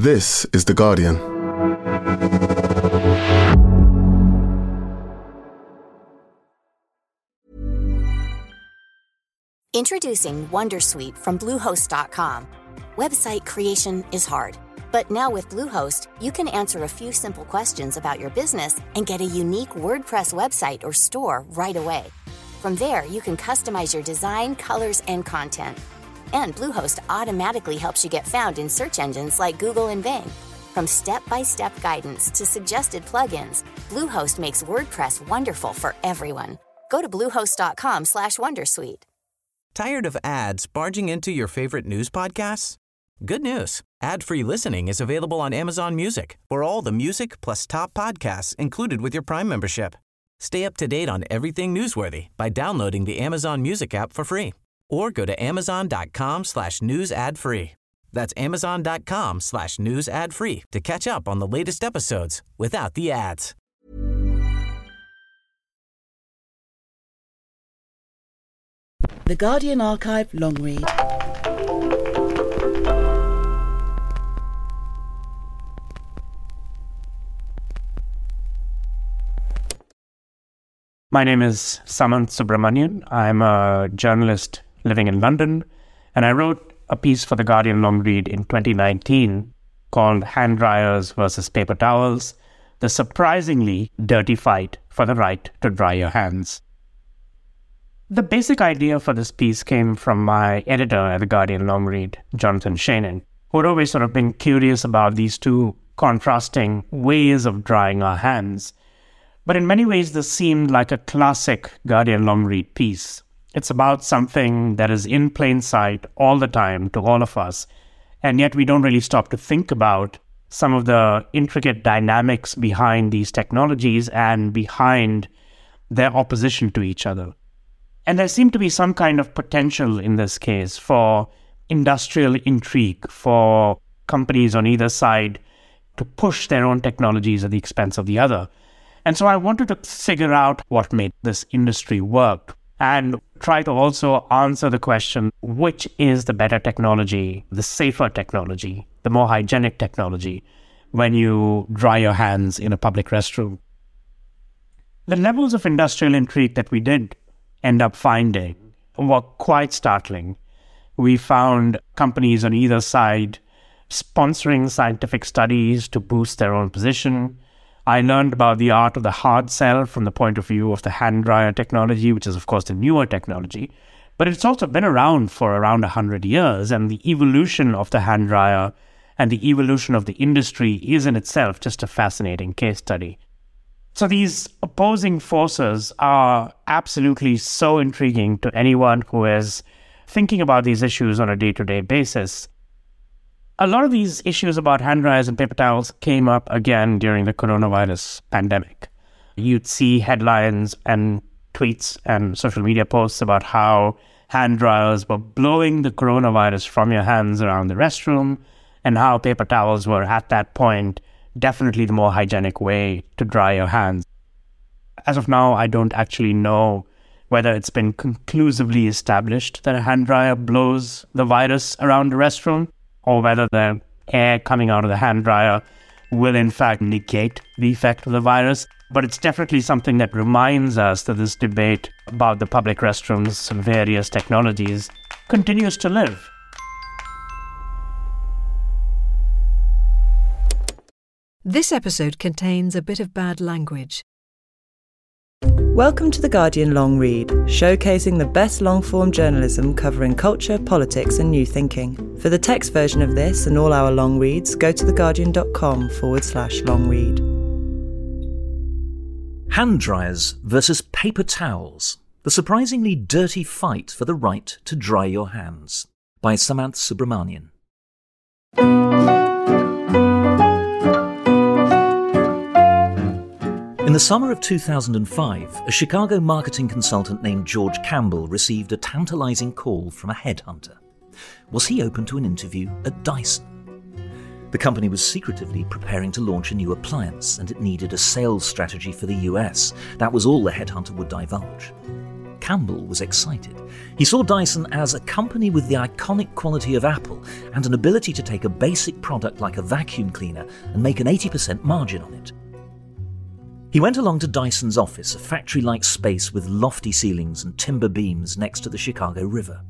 This is The Guardian. Introducing Wondersuite from Bluehost.com. Website creation is hard, but now with Bluehost, you can answer a few simple questions about your business and get a unique WordPress website or store right away. From there, you can customize your design, colors, and content. And Bluehost automatically helps you get found in search engines like Google and Bing. From step-by-step guidance to suggested plugins, Bluehost makes WordPress wonderful for everyone. Go to bluehost.com/wondersuite. Tired of ads barging into your favorite news podcasts? Good news. Ad-free listening is available on Amazon Music. For all the music plus top podcasts included with your Prime membership. Stay up to date on everything newsworthy by downloading the Amazon Music app for free or go to amazon.com slash news ad free. That's amazon.com slash news ad free to catch up on the latest episodes without the ads. The Guardian Archive long read. My name is Samanth Subramanian. I'm a journalist living in London, and I wrote a piece for The Guardian long read in 2019 called Hand Dryers versus Paper Towels The Surprisingly Dirty Fight for the Right to Dry Your Hands. The basic idea for this piece came from my editor at The Guardian long read, Jonathan Shainin, who had always sort of been curious about these two contrasting ways of drying our hands. But in many ways, this seemed like a classic Guardian long read piece. It's about something that is in plain sight all the time to all of us, and yet we don't really stop to think about some of the intricate dynamics behind these technologies and behind their opposition to each other. And there seemed to be some kind of potential in this case for industrial intrigue, for companies on either side to push their own technologies at the expense of the other. And so I wanted to figure out what made this industry work and try to also answer the question which is the better technology, the safer technology, the more hygienic technology when you dry your hands in a public restroom. The levels of industrial intrigue that we did end up finding were quite startling. We found companies on either side sponsoring scientific studies to boost their own position, I learned about the art of the hard sell from the point of view of the hand dryer technology, which is, of course, the newer technology. But it's also been around for around 100 years, and the evolution of the hand dryer and the evolution of the industry is in itself just a fascinating case study. So these opposing forces are absolutely so intriguing to anyone who is thinking about these issues on a day to day basis a lot of these issues about hand dryers and paper towels came up again during the coronavirus pandemic. You'd see headlines and tweets and social media posts about how hand dryers were blowing the coronavirus from your hands around the restroom, and how paper towels were at that point definitely the more hygienic way to dry your hands. As of now, I don't actually know whether it's been conclusively established that a hand dryer blows the virus around the restroom or whether the air coming out of the hand dryer will in fact negate the effect of the virus. But it's definitely something that reminds us that this debate about the public restrooms and various technologies continues to live. This episode contains a bit of bad language. Welcome to The Guardian Long Read, showcasing the best long form journalism covering culture, politics, and new thinking. For the text version of this and all our long reads, go to theguardian.com forward slash long read. Hand dryers versus paper towels. The surprisingly dirty fight for the right to dry your hands. By Samanth Subramanian. The summer of 2005, a Chicago marketing consultant named George Campbell received a tantalizing call from a headhunter. Was he open to an interview at Dyson? The company was secretively preparing to launch a new appliance and it needed a sales strategy for the US. That was all the headhunter would divulge. Campbell was excited. He saw Dyson as a company with the iconic quality of Apple and an ability to take a basic product like a vacuum cleaner and make an 80% margin on it. He went along to Dyson's office, a factory like space with lofty ceilings and timber beams next to the Chicago River.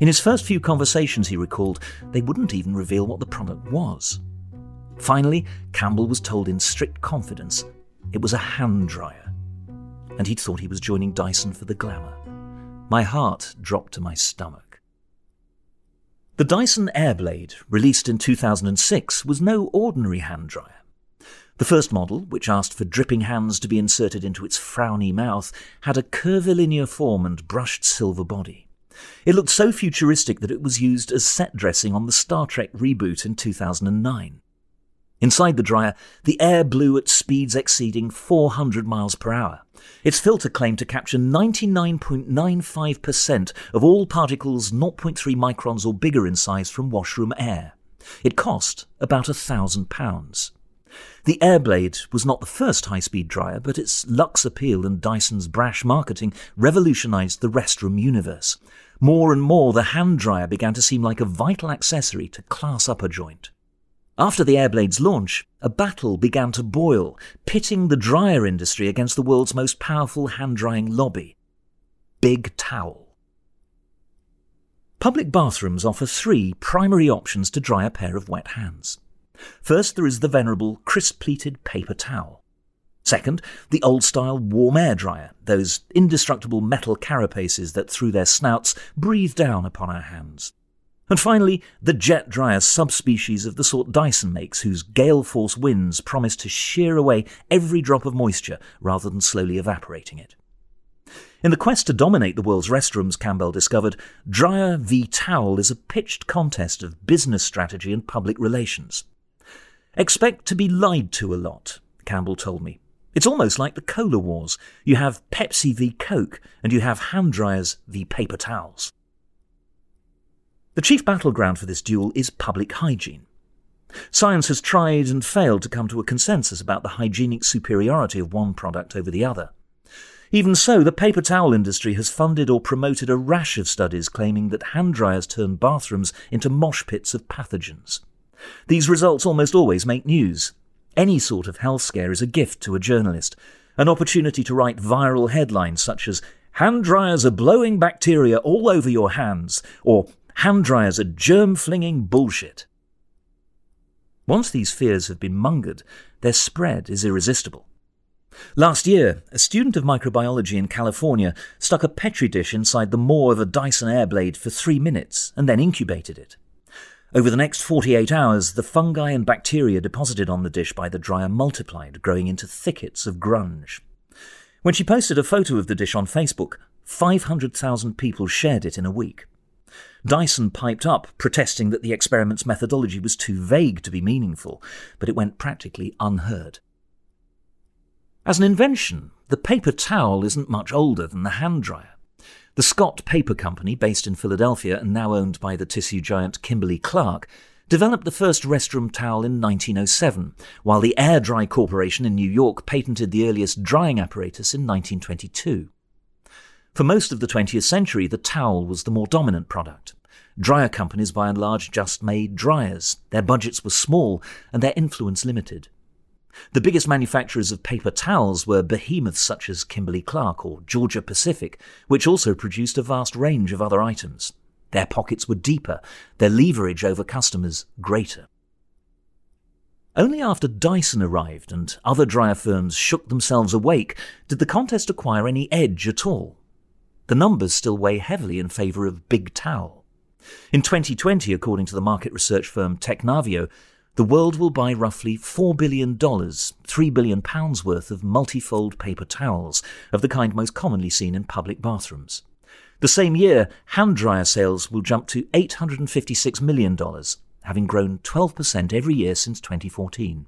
In his first few conversations, he recalled, they wouldn't even reveal what the product was. Finally, Campbell was told in strict confidence it was a hand dryer, and he'd thought he was joining Dyson for the glamour. My heart dropped to my stomach. The Dyson Airblade, released in 2006, was no ordinary hand dryer. The first model, which asked for dripping hands to be inserted into its frowny mouth, had a curvilinear form and brushed silver body. It looked so futuristic that it was used as set dressing on the Star Trek reboot in 2009. Inside the dryer, the air blew at speeds exceeding 400 miles per hour. Its filter claimed to capture 99.95% of all particles 0.3 microns or bigger in size from washroom air. It cost about a thousand pounds. The Airblade was not the first high speed dryer, but its luxe appeal and Dyson's brash marketing revolutionized the restroom universe. More and more, the hand dryer began to seem like a vital accessory to class up a joint. After the Airblade's launch, a battle began to boil, pitting the dryer industry against the world's most powerful hand drying lobby Big Towel. Public bathrooms offer three primary options to dry a pair of wet hands. First, there is the venerable crisp pleated paper towel. Second, the old style warm air dryer, those indestructible metal carapaces that through their snouts breathe down upon our hands. And finally, the jet dryer subspecies of the sort Dyson makes, whose gale force winds promise to shear away every drop of moisture rather than slowly evaporating it. In the quest to dominate the world's restrooms, Campbell discovered, dryer v towel is a pitched contest of business strategy and public relations. Expect to be lied to a lot, Campbell told me. It's almost like the cola wars. You have Pepsi v Coke, and you have hand dryers v paper towels. The chief battleground for this duel is public hygiene. Science has tried and failed to come to a consensus about the hygienic superiority of one product over the other. Even so, the paper towel industry has funded or promoted a rash of studies claiming that hand dryers turn bathrooms into mosh pits of pathogens. These results almost always make news. Any sort of health scare is a gift to a journalist, an opportunity to write viral headlines such as Hand dryers are blowing bacteria all over your hands, or hand dryers are germ flinging bullshit. Once these fears have been mongered, their spread is irresistible. Last year, a student of microbiology in California stuck a Petri dish inside the maw of a Dyson Airblade for three minutes and then incubated it. Over the next 48 hours, the fungi and bacteria deposited on the dish by the dryer multiplied, growing into thickets of grunge. When she posted a photo of the dish on Facebook, 500,000 people shared it in a week. Dyson piped up, protesting that the experiment's methodology was too vague to be meaningful, but it went practically unheard. As an invention, the paper towel isn't much older than the hand dryer. The Scott Paper Company, based in Philadelphia and now owned by the tissue giant Kimberly Clark, developed the first restroom towel in 1907, while the Air Dry Corporation in New York patented the earliest drying apparatus in 1922. For most of the 20th century, the towel was the more dominant product. Dryer companies by and large just made dryers. Their budgets were small and their influence limited. The biggest manufacturers of paper towels were behemoths such as Kimberly Clark or Georgia Pacific, which also produced a vast range of other items. Their pockets were deeper, their leverage over customers greater. Only after Dyson arrived and other dryer firms shook themselves awake did the contest acquire any edge at all the numbers still weigh heavily in favour of Big Towel. In 2020, according to the market research firm Technavio, the world will buy roughly $4 billion, £3 billion worth of multifold paper towels, of the kind most commonly seen in public bathrooms. The same year, hand dryer sales will jump to $856 million, having grown 12% every year since 2014.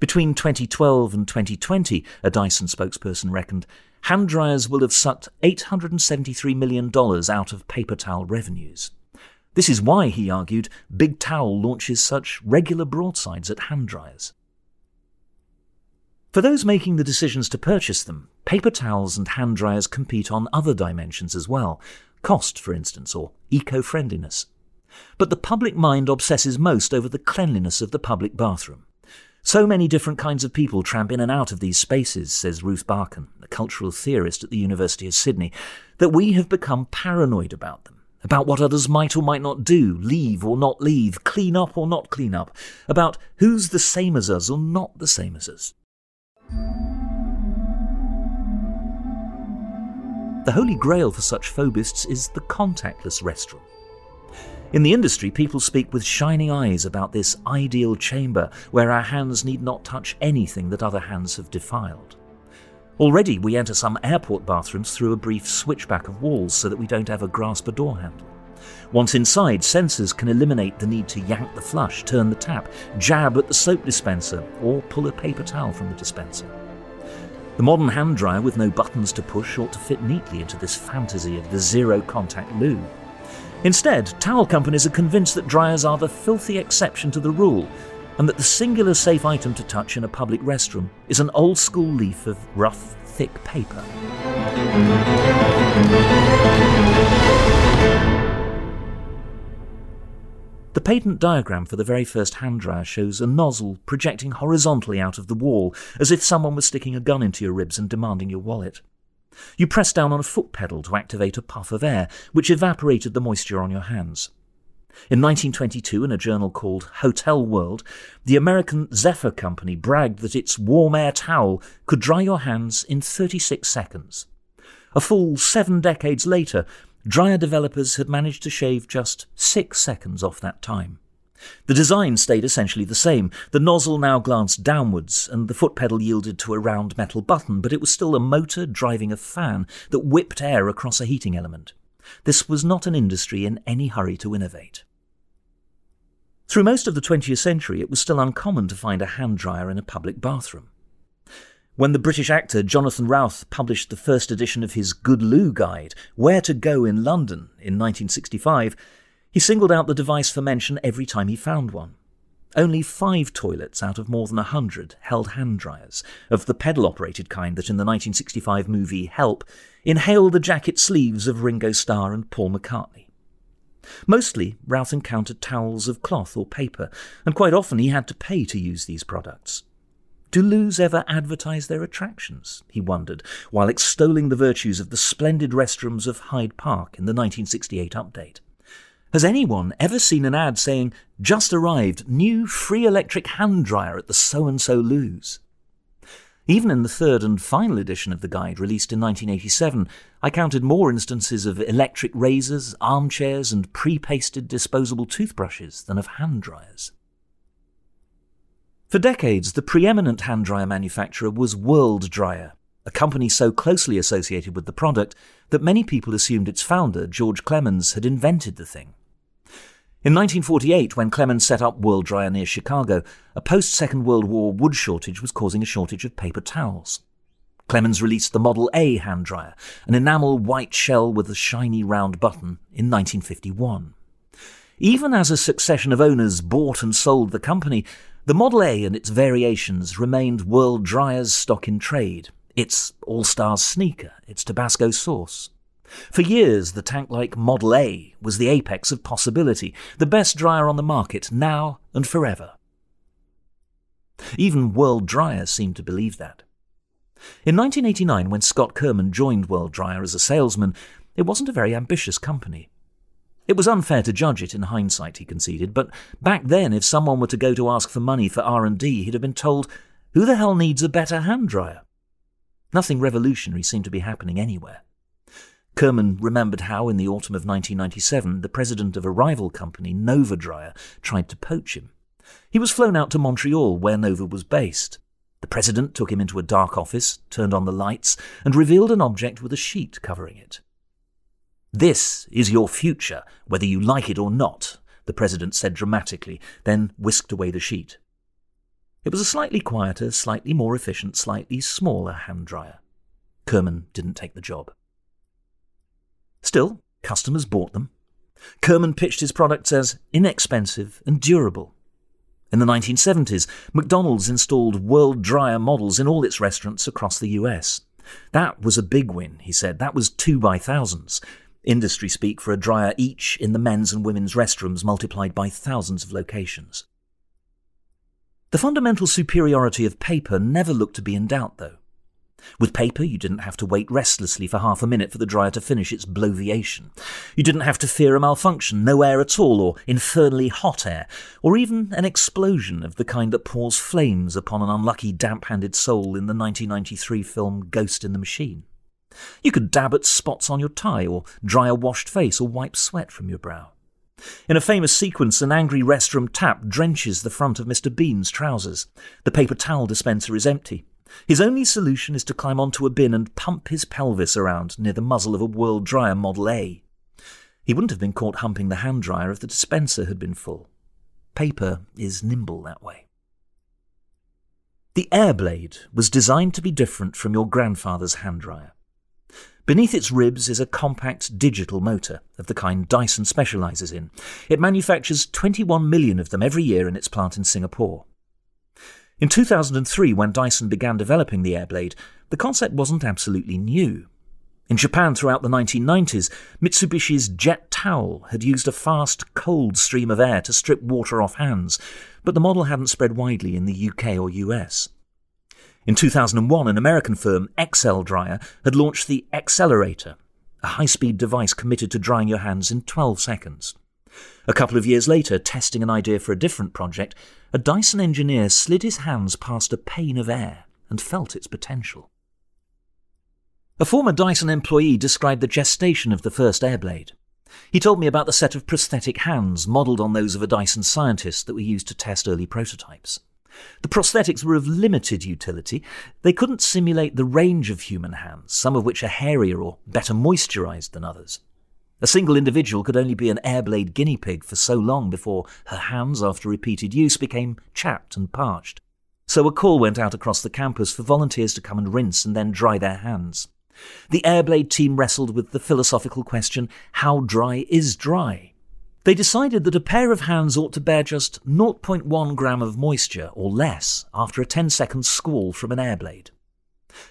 Between 2012 and 2020, a Dyson spokesperson reckoned, hand dryers will have sucked $873 million out of paper towel revenues. This is why, he argued, Big Towel launches such regular broadsides at hand dryers. For those making the decisions to purchase them, paper towels and hand dryers compete on other dimensions as well cost, for instance, or eco friendliness. But the public mind obsesses most over the cleanliness of the public bathroom. So many different kinds of people tramp in and out of these spaces, says Ruth Barcan, a cultural theorist at the University of Sydney, that we have become paranoid about them, about what others might or might not do, leave or not leave, clean up or not clean up, about who's the same as us or not the same as us. The holy grail for such phobists is the contactless restroom. In the industry, people speak with shining eyes about this ideal chamber where our hands need not touch anything that other hands have defiled. Already, we enter some airport bathrooms through a brief switchback of walls so that we don't ever grasp a door handle. Once inside, sensors can eliminate the need to yank the flush, turn the tap, jab at the soap dispenser, or pull a paper towel from the dispenser. The modern hand dryer with no buttons to push ought to fit neatly into this fantasy of the zero contact loo. Instead, towel companies are convinced that dryers are the filthy exception to the rule, and that the singular safe item to touch in a public restroom is an old school leaf of rough, thick paper. The patent diagram for the very first hand dryer shows a nozzle projecting horizontally out of the wall, as if someone was sticking a gun into your ribs and demanding your wallet. You pressed down on a foot pedal to activate a puff of air, which evaporated the moisture on your hands. In 1922, in a journal called Hotel World, the American Zephyr Company bragged that its warm air towel could dry your hands in 36 seconds. A full seven decades later, dryer developers had managed to shave just six seconds off that time. The design stayed essentially the same. The nozzle now glanced downwards, and the foot pedal yielded to a round metal button, but it was still a motor driving a fan that whipped air across a heating element. This was not an industry in any hurry to innovate. Through most of the 20th century, it was still uncommon to find a hand dryer in a public bathroom. When the British actor Jonathan Routh published the first edition of his Good Loo Guide, Where to Go in London, in 1965, he singled out the device for mention every time he found one. Only five toilets out of more than a hundred held hand dryers, of the pedal operated kind that in the 1965 movie Help inhale the jacket sleeves of Ringo Starr and Paul McCartney. Mostly, Routh encountered towels of cloth or paper, and quite often he had to pay to use these products. Do loos ever advertise their attractions? he wondered, while extolling the virtues of the splendid restrooms of Hyde Park in the 1968 update. Has anyone ever seen an ad saying, just arrived, new free electric hand dryer at the so and so loos? Even in the third and final edition of the guide, released in 1987, I counted more instances of electric razors, armchairs, and pre pasted disposable toothbrushes than of hand dryers. For decades, the preeminent hand dryer manufacturer was World Dryer, a company so closely associated with the product that many people assumed its founder, George Clemens, had invented the thing. In 1948, when Clemens set up World Dryer near Chicago, a post Second World War wood shortage was causing a shortage of paper towels. Clemens released the Model A hand dryer, an enamel white shell with a shiny round button, in 1951. Even as a succession of owners bought and sold the company, the Model A and its variations remained World Dryer's stock in trade, its All Stars sneaker, its Tabasco sauce. For years, the tank like Model A was the apex of possibility, the best dryer on the market now and forever. Even World Dryer seemed to believe that. In 1989, when Scott Kerman joined World Dryer as a salesman, it wasn't a very ambitious company. It was unfair to judge it in hindsight, he conceded, but back then if someone were to go to ask for money for R&D, he'd have been told, "Who the hell needs a better hand dryer?" Nothing revolutionary seemed to be happening anywhere. Kerman remembered how, in the autumn of 1997, the president of a rival company, Nova Dryer, tried to poach him. He was flown out to Montreal, where Nova was based. The president took him into a dark office, turned on the lights, and revealed an object with a sheet covering it. This is your future, whether you like it or not, the president said dramatically, then whisked away the sheet. It was a slightly quieter, slightly more efficient, slightly smaller hand dryer. Kerman didn't take the job. Still, customers bought them. Kerman pitched his products as inexpensive and durable. In the 1970s, McDonald's installed World Dryer models in all its restaurants across the US. That was a big win, he said. That was two by thousands. Industry speak for a dryer each in the men's and women's restrooms multiplied by thousands of locations. The fundamental superiority of paper never looked to be in doubt, though. With paper, you didn't have to wait restlessly for half a minute for the dryer to finish its bloviation. You didn't have to fear a malfunction, no air at all, or infernally hot air, or even an explosion of the kind that pours flames upon an unlucky damp handed soul in the 1993 film Ghost in the Machine. You could dab at spots on your tie, or dry a washed face, or wipe sweat from your brow. In a famous sequence, an angry restroom tap drenches the front of Mr. Bean's trousers. The paper towel dispenser is empty. His only solution is to climb onto a bin and pump his pelvis around near the muzzle of a World Dryer Model A. He wouldn't have been caught humping the hand dryer if the dispenser had been full. Paper is nimble that way. The Airblade was designed to be different from your grandfather's hand dryer. Beneath its ribs is a compact digital motor, of the kind Dyson specialises in. It manufactures 21 million of them every year in its plant in Singapore. In 2003, when Dyson began developing the Airblade, the concept wasn't absolutely new. In Japan throughout the 1990s, Mitsubishi's Jet Towel had used a fast, cold stream of air to strip water off hands, but the model hadn't spread widely in the UK or US. In 2001, an American firm, Excel Dryer, had launched the Xlerator, a high speed device committed to drying your hands in 12 seconds. A couple of years later, testing an idea for a different project, a Dyson engineer slid his hands past a pane of air and felt its potential. A former Dyson employee described the gestation of the first Airblade. He told me about the set of prosthetic hands modelled on those of a Dyson scientist that were used to test early prototypes. The prosthetics were of limited utility. They couldn't simulate the range of human hands, some of which are hairier or better moisturized than others. A single individual could only be an airblade guinea pig for so long before her hands, after repeated use, became chapped and parched. So a call went out across the campus for volunteers to come and rinse and then dry their hands. The Airblade team wrestled with the philosophical question how dry is dry? They decided that a pair of hands ought to bear just 0.1 gram of moisture or less after a 10 second squall from an airblade.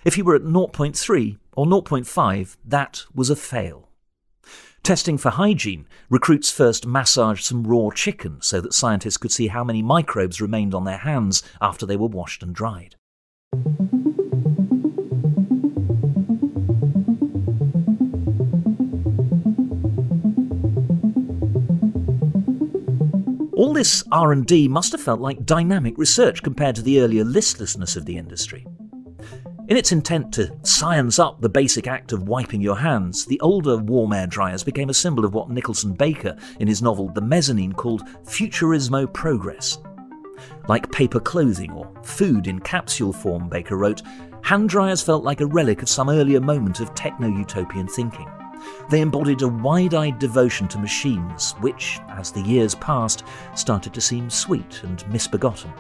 If you were at 0.3 or 0.5, that was a fail. Testing for hygiene, recruits first massaged some raw chicken so that scientists could see how many microbes remained on their hands after they were washed and dried. All this R&D must have felt like dynamic research compared to the earlier listlessness of the industry. In its intent to science up the basic act of wiping your hands, the older warm air dryers became a symbol of what Nicholson Baker, in his novel The Mezzanine, called Futurismo Progress. Like paper clothing or food in capsule form, Baker wrote, hand dryers felt like a relic of some earlier moment of techno utopian thinking. They embodied a wide eyed devotion to machines, which, as the years passed, started to seem sweet and misbegotten.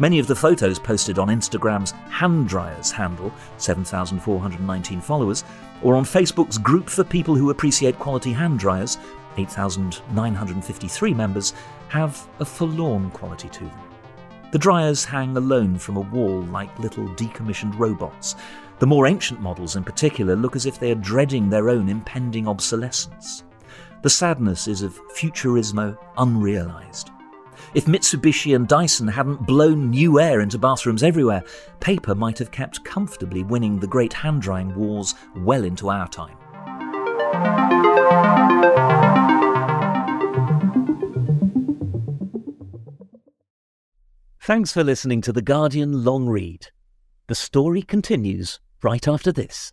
Many of the photos posted on Instagram's Hand Dryers handle, 7,419 followers, or on Facebook's Group for People Who Appreciate Quality Hand Dryers, 8,953 members, have a forlorn quality to them. The dryers hang alone from a wall like little decommissioned robots. The more ancient models, in particular, look as if they are dreading their own impending obsolescence. The sadness is of futurismo unrealised. If Mitsubishi and Dyson hadn't blown new air into bathrooms everywhere, paper might have kept comfortably winning the great hand drying wars well into our time. Thanks for listening to The Guardian Long Read. The story continues right after this.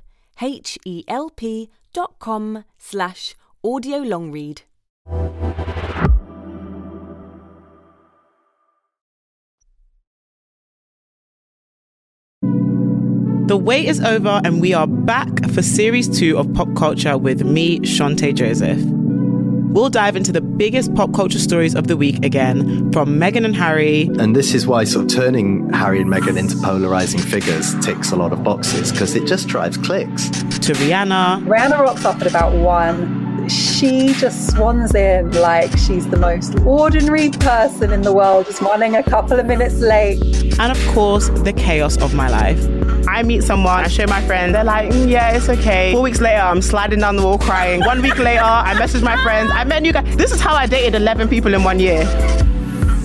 H-E-L-P dot com slash audiolongread. The wait is over, and we are back for series two of Pop Culture with me, Chanté Joseph. We'll dive into the biggest pop culture stories of the week again, from Meghan and Harry. And this is why sort of turning Harry and Meghan into polarizing figures ticks a lot of boxes because it just drives clicks. To Rihanna. Rihanna rocks up at about one. She just swans in like she's the most ordinary person in the world, just running a couple of minutes late. And of course, the chaos of my life. I meet someone, I show my friends, they're like, mm, yeah, it's okay. Four weeks later, I'm sliding down the wall crying. One week later, I message my friends, I met you guys. This is how I dated 11 people in one year.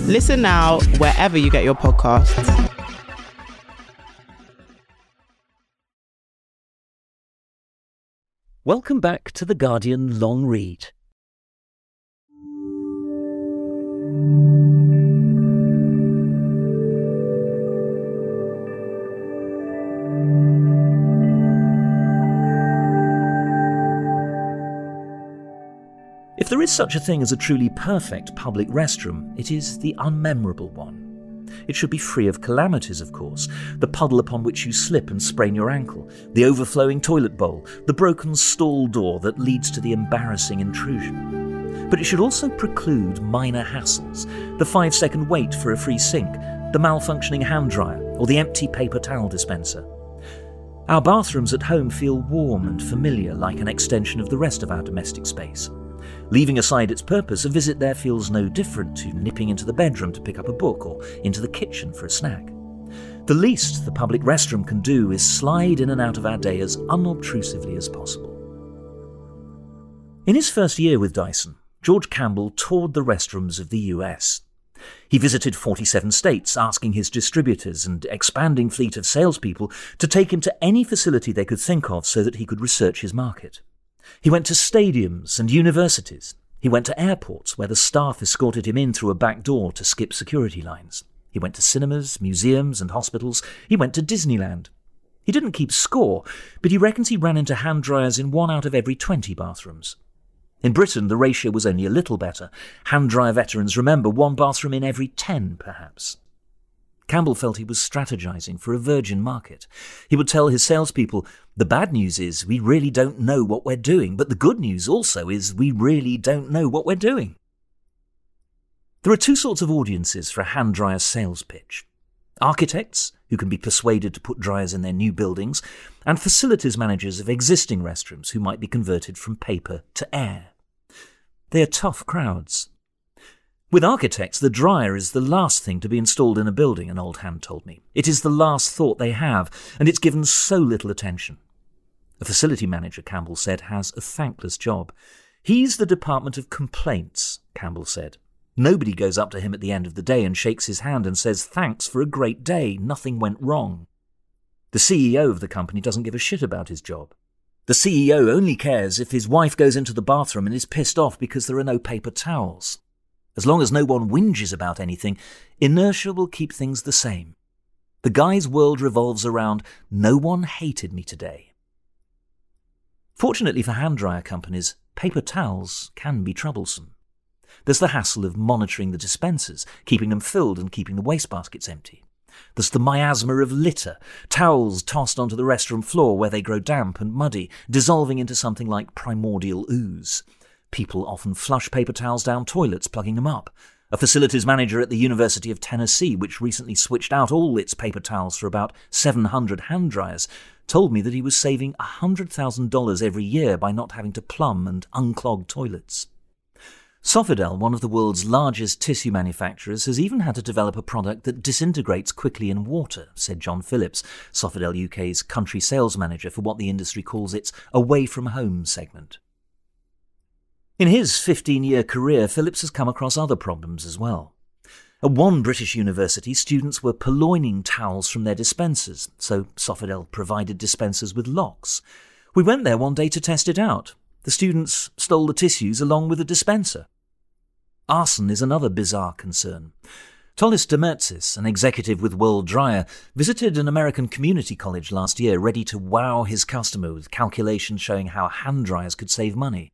Listen now, wherever you get your podcasts. Welcome back to The Guardian Long Read. If there is such a thing as a truly perfect public restroom, it is the unmemorable one. It should be free of calamities, of course the puddle upon which you slip and sprain your ankle, the overflowing toilet bowl, the broken stall door that leads to the embarrassing intrusion. But it should also preclude minor hassles the five second wait for a free sink, the malfunctioning hand dryer, or the empty paper towel dispenser. Our bathrooms at home feel warm and familiar, like an extension of the rest of our domestic space. Leaving aside its purpose, a visit there feels no different to nipping into the bedroom to pick up a book or into the kitchen for a snack. The least the public restroom can do is slide in and out of our day as unobtrusively as possible. In his first year with Dyson, George Campbell toured the restrooms of the US. He visited 47 states, asking his distributors and expanding fleet of salespeople to take him to any facility they could think of so that he could research his market. He went to stadiums and universities. He went to airports where the staff escorted him in through a back door to skip security lines. He went to cinemas, museums, and hospitals. He went to Disneyland. He didn't keep score, but he reckons he ran into hand dryers in one out of every 20 bathrooms. In Britain, the ratio was only a little better. Hand dryer veterans remember one bathroom in every 10, perhaps. Campbell felt he was strategizing for a virgin market. He would tell his salespeople, the bad news is we really don't know what we're doing, but the good news also is we really don't know what we're doing. There are two sorts of audiences for a hand dryer sales pitch. Architects, who can be persuaded to put dryers in their new buildings, and facilities managers of existing restrooms who might be converted from paper to air. They are tough crowds. With architects, the dryer is the last thing to be installed in a building, an old hand told me. It is the last thought they have, and it's given so little attention. A facility manager, Campbell said, has a thankless job. He's the Department of Complaints, Campbell said. Nobody goes up to him at the end of the day and shakes his hand and says, Thanks for a great day, nothing went wrong. The CEO of the company doesn't give a shit about his job. The CEO only cares if his wife goes into the bathroom and is pissed off because there are no paper towels. As long as no one whinges about anything, inertia will keep things the same. The guy's world revolves around no one hated me today. Fortunately for hand dryer companies, paper towels can be troublesome. There's the hassle of monitoring the dispensers, keeping them filled and keeping the wastebaskets empty. There's the miasma of litter, towels tossed onto the restroom floor where they grow damp and muddy, dissolving into something like primordial ooze. People often flush paper towels down toilets, plugging them up. A facilities manager at the University of Tennessee, which recently switched out all its paper towels for about 700 hand dryers, told me that he was saving $100,000 every year by not having to plumb and unclog toilets. Sofidel, one of the world's largest tissue manufacturers, has even had to develop a product that disintegrates quickly in water, said John Phillips, Sofidel UK's country sales manager for what the industry calls its away from home segment. In his 15 year career, Phillips has come across other problems as well. At one British university, students were purloining towels from their dispensers, so Sofidel provided dispensers with locks. We went there one day to test it out. The students stole the tissues along with the dispenser. Arson is another bizarre concern. Tolis Demertzis, an executive with World Dryer, visited an American community college last year ready to wow his customer with calculations showing how hand dryers could save money.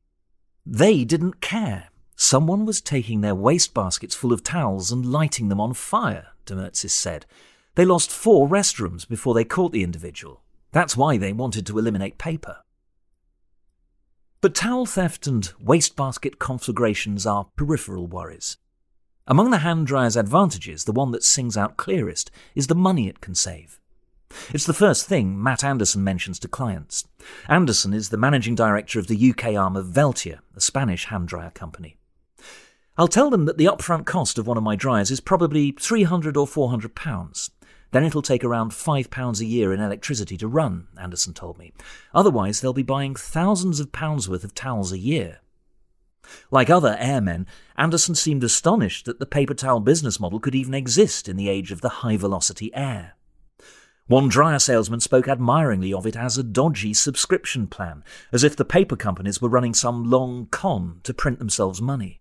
They didn't care. Someone was taking their waste baskets full of towels and lighting them on fire, Demertzis said. They lost four restrooms before they caught the individual. That's why they wanted to eliminate paper. But towel theft and wastebasket conflagrations are peripheral worries. Among the hand dryer's advantages, the one that sings out clearest is the money it can save. It's the first thing Matt Anderson mentions to clients. Anderson is the managing director of the UK arm of Veltia, a Spanish hand dryer company. I'll tell them that the upfront cost of one of my dryers is probably 300 or 400 pounds. Then it'll take around £5 a year in electricity to run, Anderson told me. Otherwise, they'll be buying thousands of pounds worth of towels a year. Like other airmen, Anderson seemed astonished that the paper towel business model could even exist in the age of the high velocity air. One dryer salesman spoke admiringly of it as a dodgy subscription plan, as if the paper companies were running some long con to print themselves money.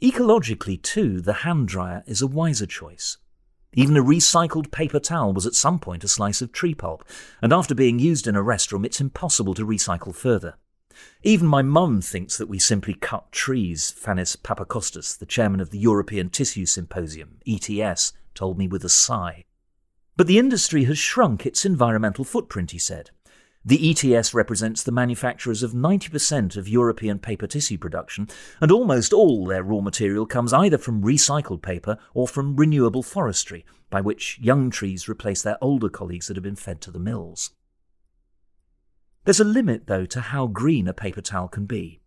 Ecologically, too, the hand dryer is a wiser choice. Even a recycled paper towel was at some point a slice of tree pulp, and after being used in a restroom, it's impossible to recycle further. Even my mum thinks that we simply cut trees, Fanis Papakostas, the chairman of the European Tissue Symposium, ETS, told me with a sigh. But the industry has shrunk its environmental footprint, he said. The ETS represents the manufacturers of 90% of European paper tissue production, and almost all their raw material comes either from recycled paper or from renewable forestry, by which young trees replace their older colleagues that have been fed to the mills. There's a limit, though, to how green a paper towel can be.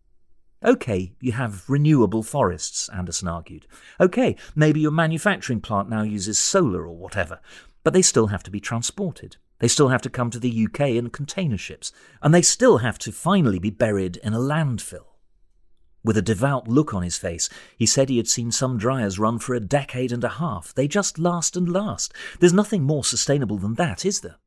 OK, you have renewable forests, Anderson argued. OK, maybe your manufacturing plant now uses solar or whatever, but they still have to be transported. They still have to come to the UK in container ships, and they still have to finally be buried in a landfill. With a devout look on his face, he said he had seen some dryers run for a decade and a half. They just last and last. There's nothing more sustainable than that, is there?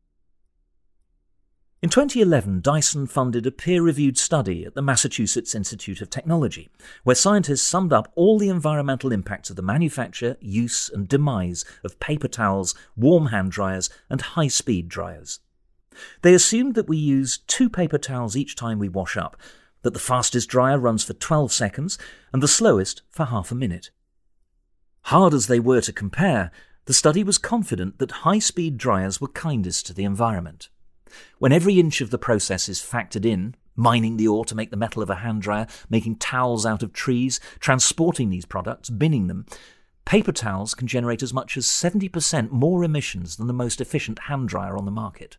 In 2011, Dyson funded a peer reviewed study at the Massachusetts Institute of Technology, where scientists summed up all the environmental impacts of the manufacture, use, and demise of paper towels, warm hand dryers, and high speed dryers. They assumed that we use two paper towels each time we wash up, that the fastest dryer runs for 12 seconds, and the slowest for half a minute. Hard as they were to compare, the study was confident that high speed dryers were kindest to the environment. When every inch of the process is factored in, mining the ore to make the metal of a hand dryer, making towels out of trees, transporting these products, binning them, paper towels can generate as much as 70% more emissions than the most efficient hand dryer on the market.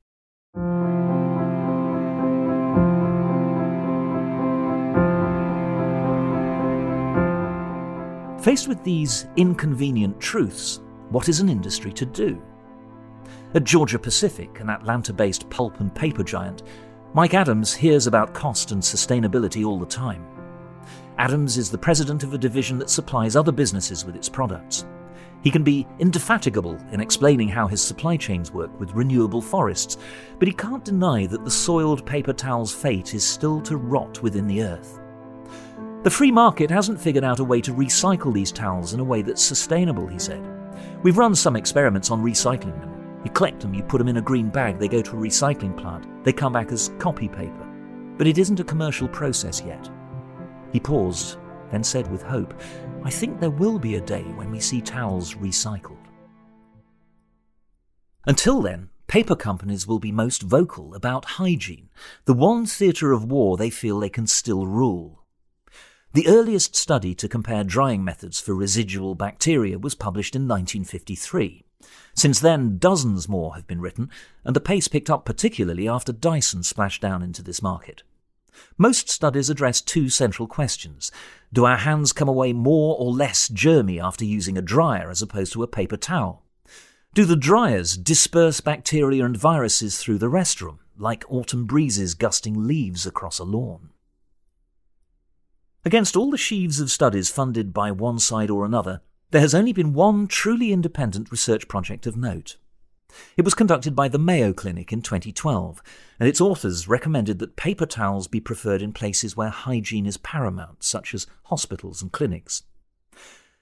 Faced with these inconvenient truths, what is an industry to do? At Georgia Pacific, an Atlanta based pulp and paper giant, Mike Adams hears about cost and sustainability all the time. Adams is the president of a division that supplies other businesses with its products. He can be indefatigable in explaining how his supply chains work with renewable forests, but he can't deny that the soiled paper towel's fate is still to rot within the earth. The free market hasn't figured out a way to recycle these towels in a way that's sustainable, he said. We've run some experiments on recycling them. You collect them, you put them in a green bag, they go to a recycling plant, they come back as copy paper. But it isn't a commercial process yet. He paused, then said with hope, I think there will be a day when we see towels recycled. Until then, paper companies will be most vocal about hygiene, the one theatre of war they feel they can still rule. The earliest study to compare drying methods for residual bacteria was published in 1953. Since then, dozens more have been written, and the pace picked up particularly after Dyson splashed down into this market. Most studies address two central questions. Do our hands come away more or less germy after using a dryer as opposed to a paper towel? Do the dryers disperse bacteria and viruses through the restroom, like autumn breezes gusting leaves across a lawn? Against all the sheaves of studies funded by one side or another, there has only been one truly independent research project of note. It was conducted by the Mayo Clinic in 2012, and its authors recommended that paper towels be preferred in places where hygiene is paramount, such as hospitals and clinics.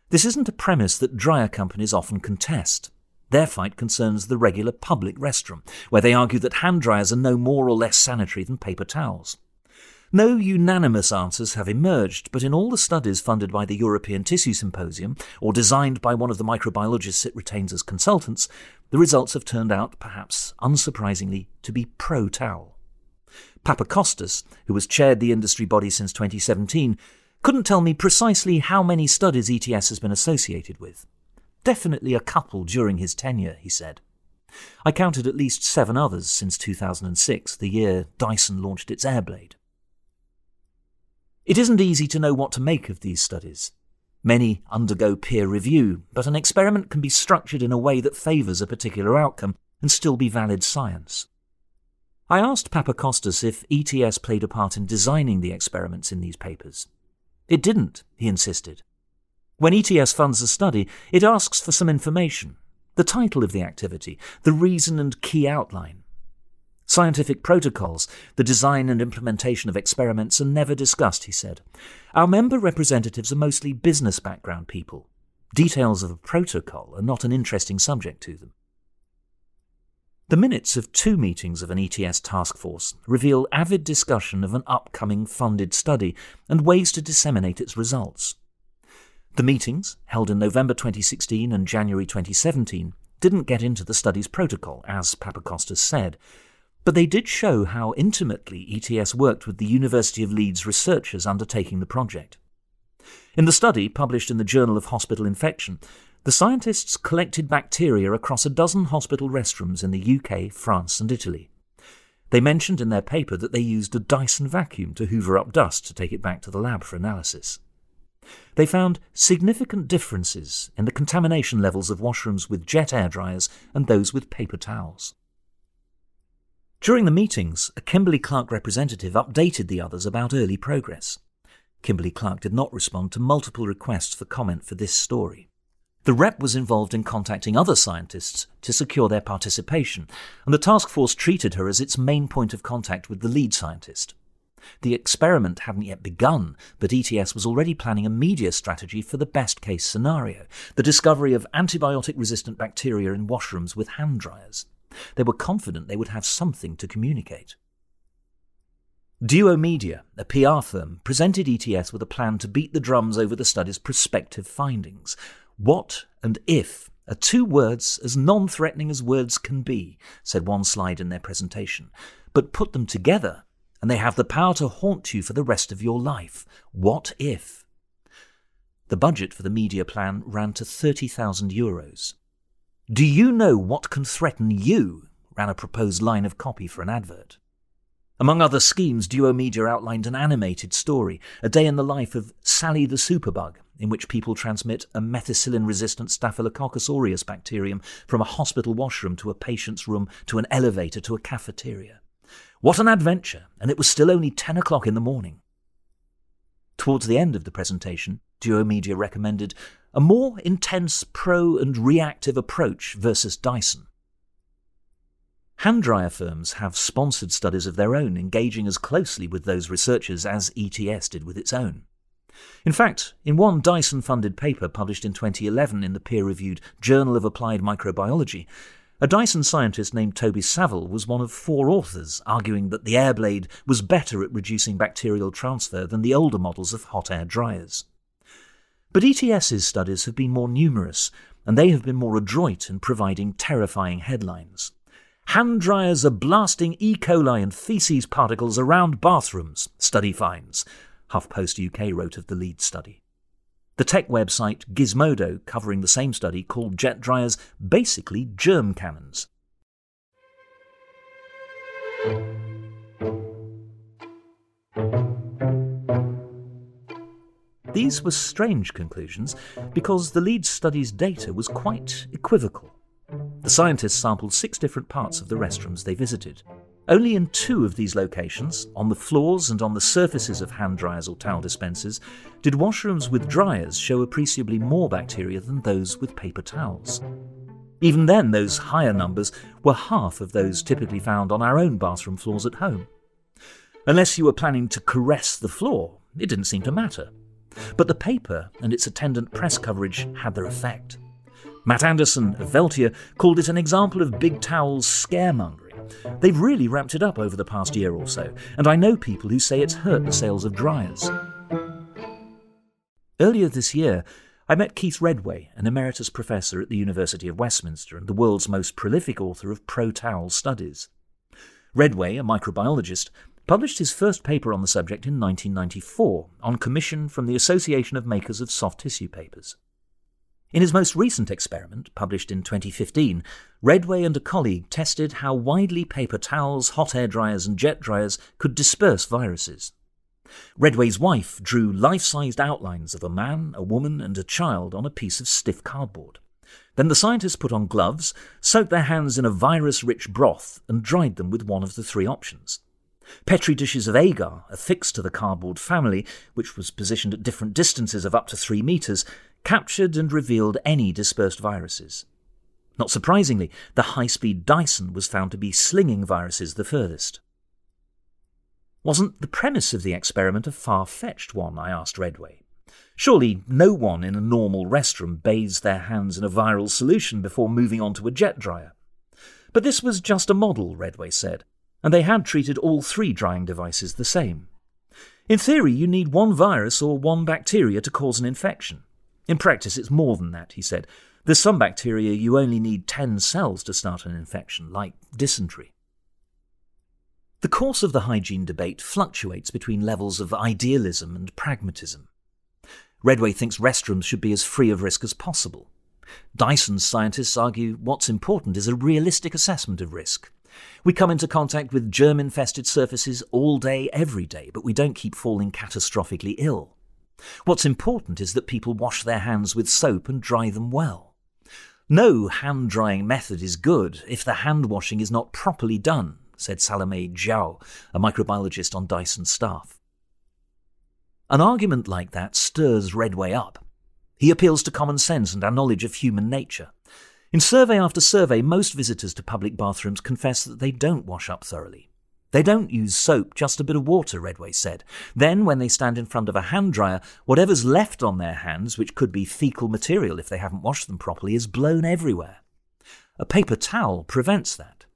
This isn't a premise that dryer companies often contest. Their fight concerns the regular public restroom, where they argue that hand dryers are no more or less sanitary than paper towels. No unanimous answers have emerged, but in all the studies funded by the European Tissue Symposium or designed by one of the microbiologists it retains as consultants, the results have turned out, perhaps unsurprisingly, to be pro towel. Papakostas, who has chaired the industry body since 2017, couldn't tell me precisely how many studies ETS has been associated with. Definitely a couple during his tenure, he said. I counted at least seven others since 2006, the year Dyson launched its Airblade. It isn't easy to know what to make of these studies. Many undergo peer review, but an experiment can be structured in a way that favours a particular outcome and still be valid science. I asked Papakostas if ETS played a part in designing the experiments in these papers. It didn't, he insisted. When ETS funds a study, it asks for some information the title of the activity, the reason and key outline. Scientific protocols, the design and implementation of experiments are never discussed, he said. Our member representatives are mostly business background people. Details of a protocol are not an interesting subject to them. The minutes of two meetings of an ETS task force reveal avid discussion of an upcoming funded study and ways to disseminate its results. The meetings, held in November 2016 and January 2017, didn't get into the study's protocol, as Papakostas said, but they did show how intimately ETS worked with the University of Leeds researchers undertaking the project. In the study, published in the Journal of Hospital Infection, the scientists collected bacteria across a dozen hospital restrooms in the UK, France, and Italy. They mentioned in their paper that they used a Dyson vacuum to hoover up dust to take it back to the lab for analysis. They found significant differences in the contamination levels of washrooms with jet air dryers and those with paper towels. During the meetings, a Kimberly Clark representative updated the others about early progress. Kimberly Clark did not respond to multiple requests for comment for this story. The rep was involved in contacting other scientists to secure their participation, and the task force treated her as its main point of contact with the lead scientist. The experiment hadn't yet begun, but ETS was already planning a media strategy for the best case scenario the discovery of antibiotic resistant bacteria in washrooms with hand dryers. They were confident they would have something to communicate. Duo Media, a PR firm, presented ETS with a plan to beat the drums over the study's prospective findings. What and if are two words as non threatening as words can be, said one slide in their presentation. But put them together, and they have the power to haunt you for the rest of your life. What if? The budget for the media plan ran to 30,000 euros. Do you know what can threaten you? ran a proposed line of copy for an advert. Among other schemes, Duo Media outlined an animated story, a day in the life of Sally the Superbug, in which people transmit a methicillin resistant Staphylococcus aureus bacterium from a hospital washroom to a patient's room to an elevator to a cafeteria. What an adventure! And it was still only 10 o'clock in the morning. Towards the end of the presentation, Duo Media recommended a more intense pro and reactive approach versus Dyson. Hand dryer firms have sponsored studies of their own, engaging as closely with those researchers as ETS did with its own. In fact, in one Dyson funded paper published in 2011 in the peer reviewed Journal of Applied Microbiology, a Dyson scientist named Toby Saville was one of four authors arguing that the Airblade was better at reducing bacterial transfer than the older models of hot air dryers. But ETS's studies have been more numerous, and they have been more adroit in providing terrifying headlines. Hand dryers are blasting E. coli and feces particles around bathrooms, study finds, HuffPost UK wrote of the lead study. The tech website Gizmodo, covering the same study, called jet dryers basically germ cannons. These were strange conclusions because the lead study's data was quite equivocal. The scientists sampled six different parts of the restrooms they visited. Only in two of these locations, on the floors and on the surfaces of hand dryers or towel dispensers, did washrooms with dryers show appreciably more bacteria than those with paper towels. Even then, those higher numbers were half of those typically found on our own bathroom floors at home. Unless you were planning to caress the floor, it didn't seem to matter. But the paper and its attendant press coverage had their effect. Matt Anderson of Veltier called it an example of big towels scaremongering They've really ramped it up over the past year or so, and I know people who say it's hurt the sales of dryers. Earlier this year, I met Keith Redway, an emeritus professor at the University of Westminster and the world's most prolific author of pro towel studies. Redway, a microbiologist, published his first paper on the subject in 1994 on commission from the Association of Makers of Soft Tissue Papers. In his most recent experiment, published in 2015, Redway and a colleague tested how widely paper towels, hot air dryers, and jet dryers could disperse viruses. Redway's wife drew life sized outlines of a man, a woman, and a child on a piece of stiff cardboard. Then the scientists put on gloves, soaked their hands in a virus rich broth, and dried them with one of the three options. Petri dishes of agar, affixed to the cardboard family, which was positioned at different distances of up to three metres, captured and revealed any dispersed viruses. Not surprisingly, the high speed Dyson was found to be slinging viruses the furthest. Wasn't the premise of the experiment a far fetched one? I asked Redway. Surely no one in a normal restroom bathes their hands in a viral solution before moving on to a jet dryer. But this was just a model, Redway said, and they had treated all three drying devices the same. In theory, you need one virus or one bacteria to cause an infection. In practice, it's more than that, he said. There's some bacteria you only need 10 cells to start an infection, like dysentery. The course of the hygiene debate fluctuates between levels of idealism and pragmatism. Redway thinks restrooms should be as free of risk as possible. Dyson's scientists argue what's important is a realistic assessment of risk. We come into contact with germ infested surfaces all day, every day, but we don't keep falling catastrophically ill. What's important is that people wash their hands with soap and dry them well. No hand drying method is good if the hand washing is not properly done, said Salome Jiao, a microbiologist on Dyson's staff. An argument like that stirs Redway up. He appeals to common sense and our knowledge of human nature. In survey after survey, most visitors to public bathrooms confess that they don't wash up thoroughly. They don't use soap, just a bit of water, Redway said. Then, when they stand in front of a hand dryer, whatever's left on their hands, which could be fecal material if they haven't washed them properly, is blown everywhere. A paper towel prevents that.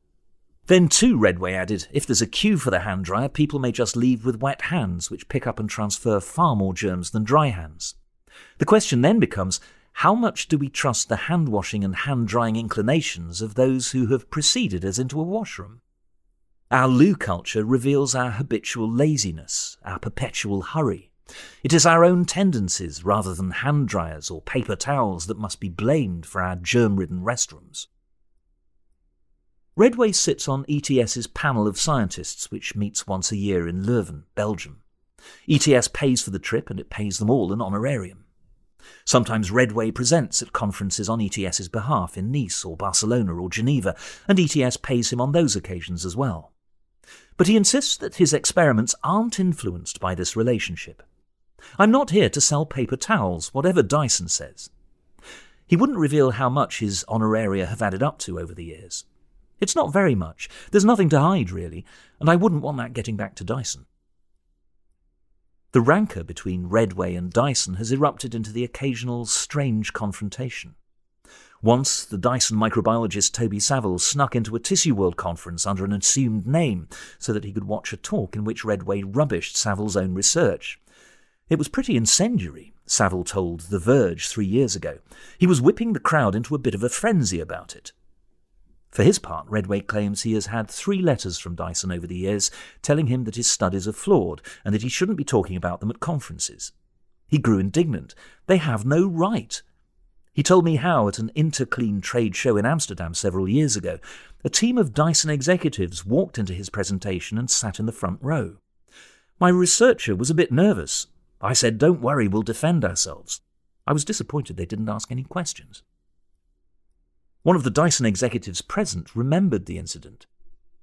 Then, too, Redway added, if there's a queue for the hand dryer, people may just leave with wet hands, which pick up and transfer far more germs than dry hands. The question then becomes how much do we trust the hand washing and hand drying inclinations of those who have preceded us into a washroom? Our loo culture reveals our habitual laziness, our perpetual hurry. It is our own tendencies rather than hand dryers or paper towels that must be blamed for our germ ridden restrooms. Redway sits on ETS's panel of scientists, which meets once a year in Leuven, Belgium. ETS pays for the trip and it pays them all an honorarium. Sometimes Redway presents at conferences on ETS's behalf in Nice or Barcelona or Geneva, and ETS pays him on those occasions as well. But he insists that his experiments aren't influenced by this relationship. I'm not here to sell paper towels, whatever Dyson says. He wouldn't reveal how much his honoraria have added up to over the years. It's not very much. There's nothing to hide, really, and I wouldn't want that getting back to Dyson. The rancour between Redway and Dyson has erupted into the occasional strange confrontation. Once, the Dyson microbiologist Toby Saville snuck into a Tissue World conference under an assumed name so that he could watch a talk in which Redway rubbished Saville's own research. It was pretty incendiary, Saville told The Verge three years ago. He was whipping the crowd into a bit of a frenzy about it. For his part, Redway claims he has had three letters from Dyson over the years telling him that his studies are flawed and that he shouldn't be talking about them at conferences. He grew indignant. They have no right. He told me how, at an Interclean trade show in Amsterdam several years ago, a team of Dyson executives walked into his presentation and sat in the front row. My researcher was a bit nervous. I said, Don't worry, we'll defend ourselves. I was disappointed they didn't ask any questions. One of the Dyson executives present remembered the incident.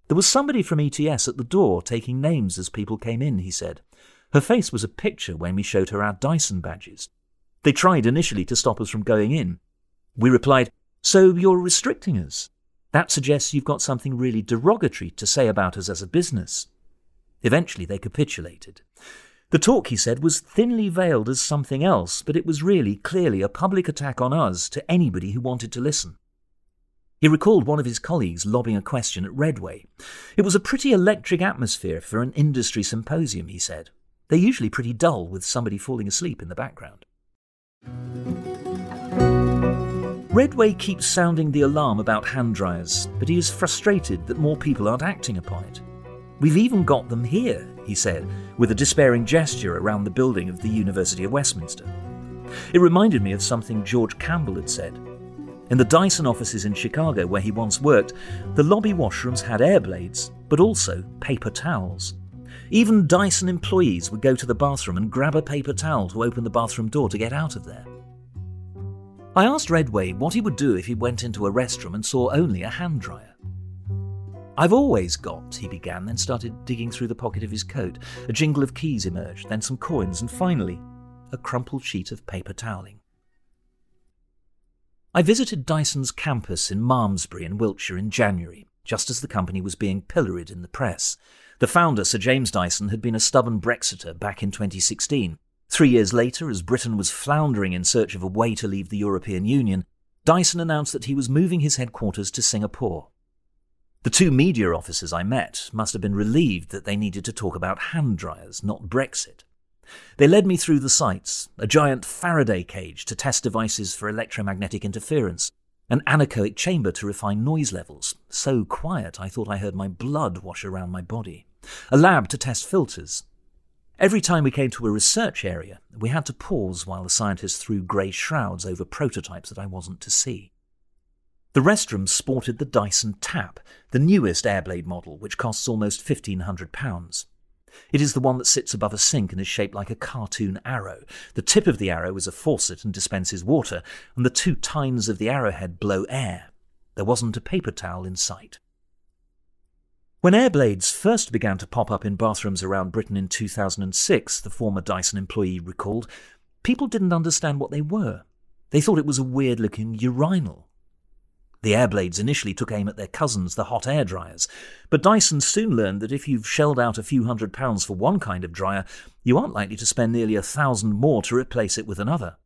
There was somebody from ETS at the door taking names as people came in, he said. Her face was a picture when we showed her our Dyson badges. They tried initially to stop us from going in. We replied, So you're restricting us? That suggests you've got something really derogatory to say about us as a business. Eventually they capitulated. The talk, he said, was thinly veiled as something else, but it was really clearly a public attack on us to anybody who wanted to listen. He recalled one of his colleagues lobbing a question at Redway. It was a pretty electric atmosphere for an industry symposium, he said. They're usually pretty dull with somebody falling asleep in the background. Redway keeps sounding the alarm about hand dryers, but he is frustrated that more people aren't acting upon it. We've even got them here, he said, with a despairing gesture around the building of the University of Westminster. It reminded me of something George Campbell had said. In the Dyson offices in Chicago, where he once worked, the lobby washrooms had air blades, but also paper towels. Even Dyson employees would go to the bathroom and grab a paper towel to open the bathroom door to get out of there. I asked Redway what he would do if he went into a restroom and saw only a hand dryer. I've always got, he began, then started digging through the pocket of his coat. A jingle of keys emerged, then some coins, and finally, a crumpled sheet of paper toweling. I visited Dyson's campus in Malmesbury in Wiltshire in January, just as the company was being pilloried in the press. The founder, Sir James Dyson, had been a stubborn Brexiter back in 2016. Three years later, as Britain was floundering in search of a way to leave the European Union, Dyson announced that he was moving his headquarters to Singapore. The two media officers I met must have been relieved that they needed to talk about hand dryers, not Brexit. They led me through the sites a giant Faraday cage to test devices for electromagnetic interference, an anechoic chamber to refine noise levels, so quiet I thought I heard my blood wash around my body, a lab to test filters. Every time we came to a research area, we had to pause while the scientists threw grey shrouds over prototypes that I wasn't to see. The restroom sported the Dyson Tap, the newest Airblade model, which costs almost £1,500. It is the one that sits above a sink and is shaped like a cartoon arrow. The tip of the arrow is a faucet and dispenses water, and the two tines of the arrowhead blow air. There wasn't a paper towel in sight. When airblades first began to pop up in bathrooms around Britain in 2006, the former Dyson employee recalled, people didn't understand what they were. They thought it was a weird looking urinal. The Airblades initially took aim at their cousins, the hot air dryers, but Dyson soon learned that if you've shelled out a few hundred pounds for one kind of dryer, you aren't likely to spend nearly a thousand more to replace it with another.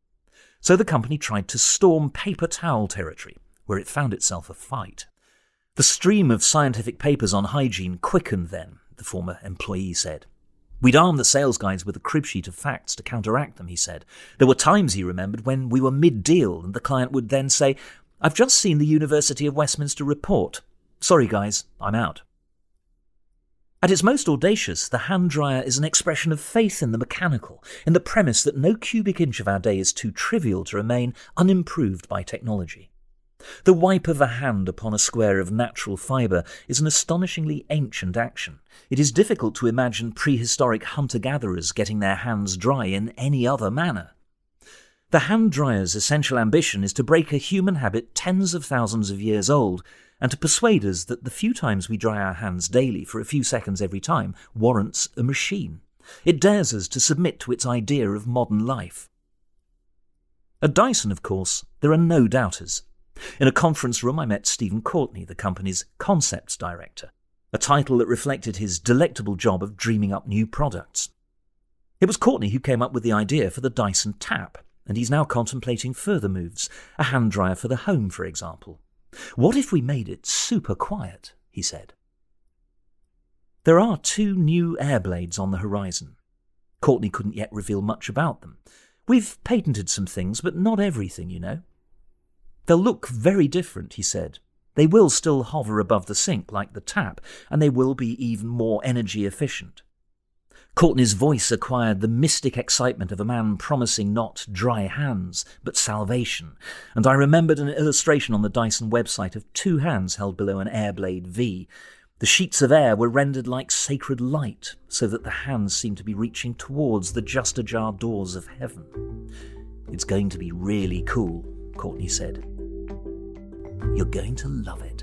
So the company tried to storm paper towel territory, where it found itself a fight. The stream of scientific papers on hygiene quickened then, the former employee said. We'd arm the sales guides with a crib sheet of facts to counteract them, he said. There were times, he remembered, when we were mid deal and the client would then say, I've just seen the University of Westminster report. Sorry, guys, I'm out. At its most audacious, the hand dryer is an expression of faith in the mechanical, in the premise that no cubic inch of our day is too trivial to remain unimproved by technology. The wipe of a hand upon a square of natural fibre is an astonishingly ancient action. It is difficult to imagine prehistoric hunter gatherers getting their hands dry in any other manner. The hand dryer's essential ambition is to break a human habit tens of thousands of years old and to persuade us that the few times we dry our hands daily for a few seconds every time warrants a machine. It dares us to submit to its idea of modern life. At Dyson, of course, there are no doubters. In a conference room, I met Stephen Courtney, the company's concepts director, a title that reflected his delectable job of dreaming up new products. It was Courtney who came up with the idea for the Dyson Tap, and he's now contemplating further moves, a hand dryer for the home, for example. What if we made it super quiet? he said. There are two new air blades on the horizon. Courtney couldn't yet reveal much about them. We've patented some things, but not everything, you know. They'll look very different, he said. They will still hover above the sink like the tap, and they will be even more energy efficient. Courtney's voice acquired the mystic excitement of a man promising not dry hands, but salvation, and I remembered an illustration on the Dyson website of two hands held below an Airblade V. The sheets of air were rendered like sacred light, so that the hands seemed to be reaching towards the just ajar doors of heaven. It's going to be really cool, Courtney said. You're going to love it.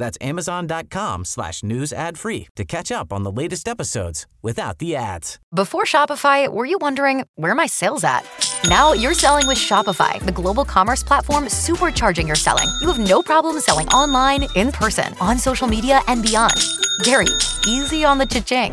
That's amazon.com slash news ad free to catch up on the latest episodes without the ads. Before Shopify, were you wondering where my sales at? Now you're selling with Shopify, the global commerce platform supercharging your selling. You have no problem selling online, in person, on social media, and beyond. Gary, easy on the cha-ching.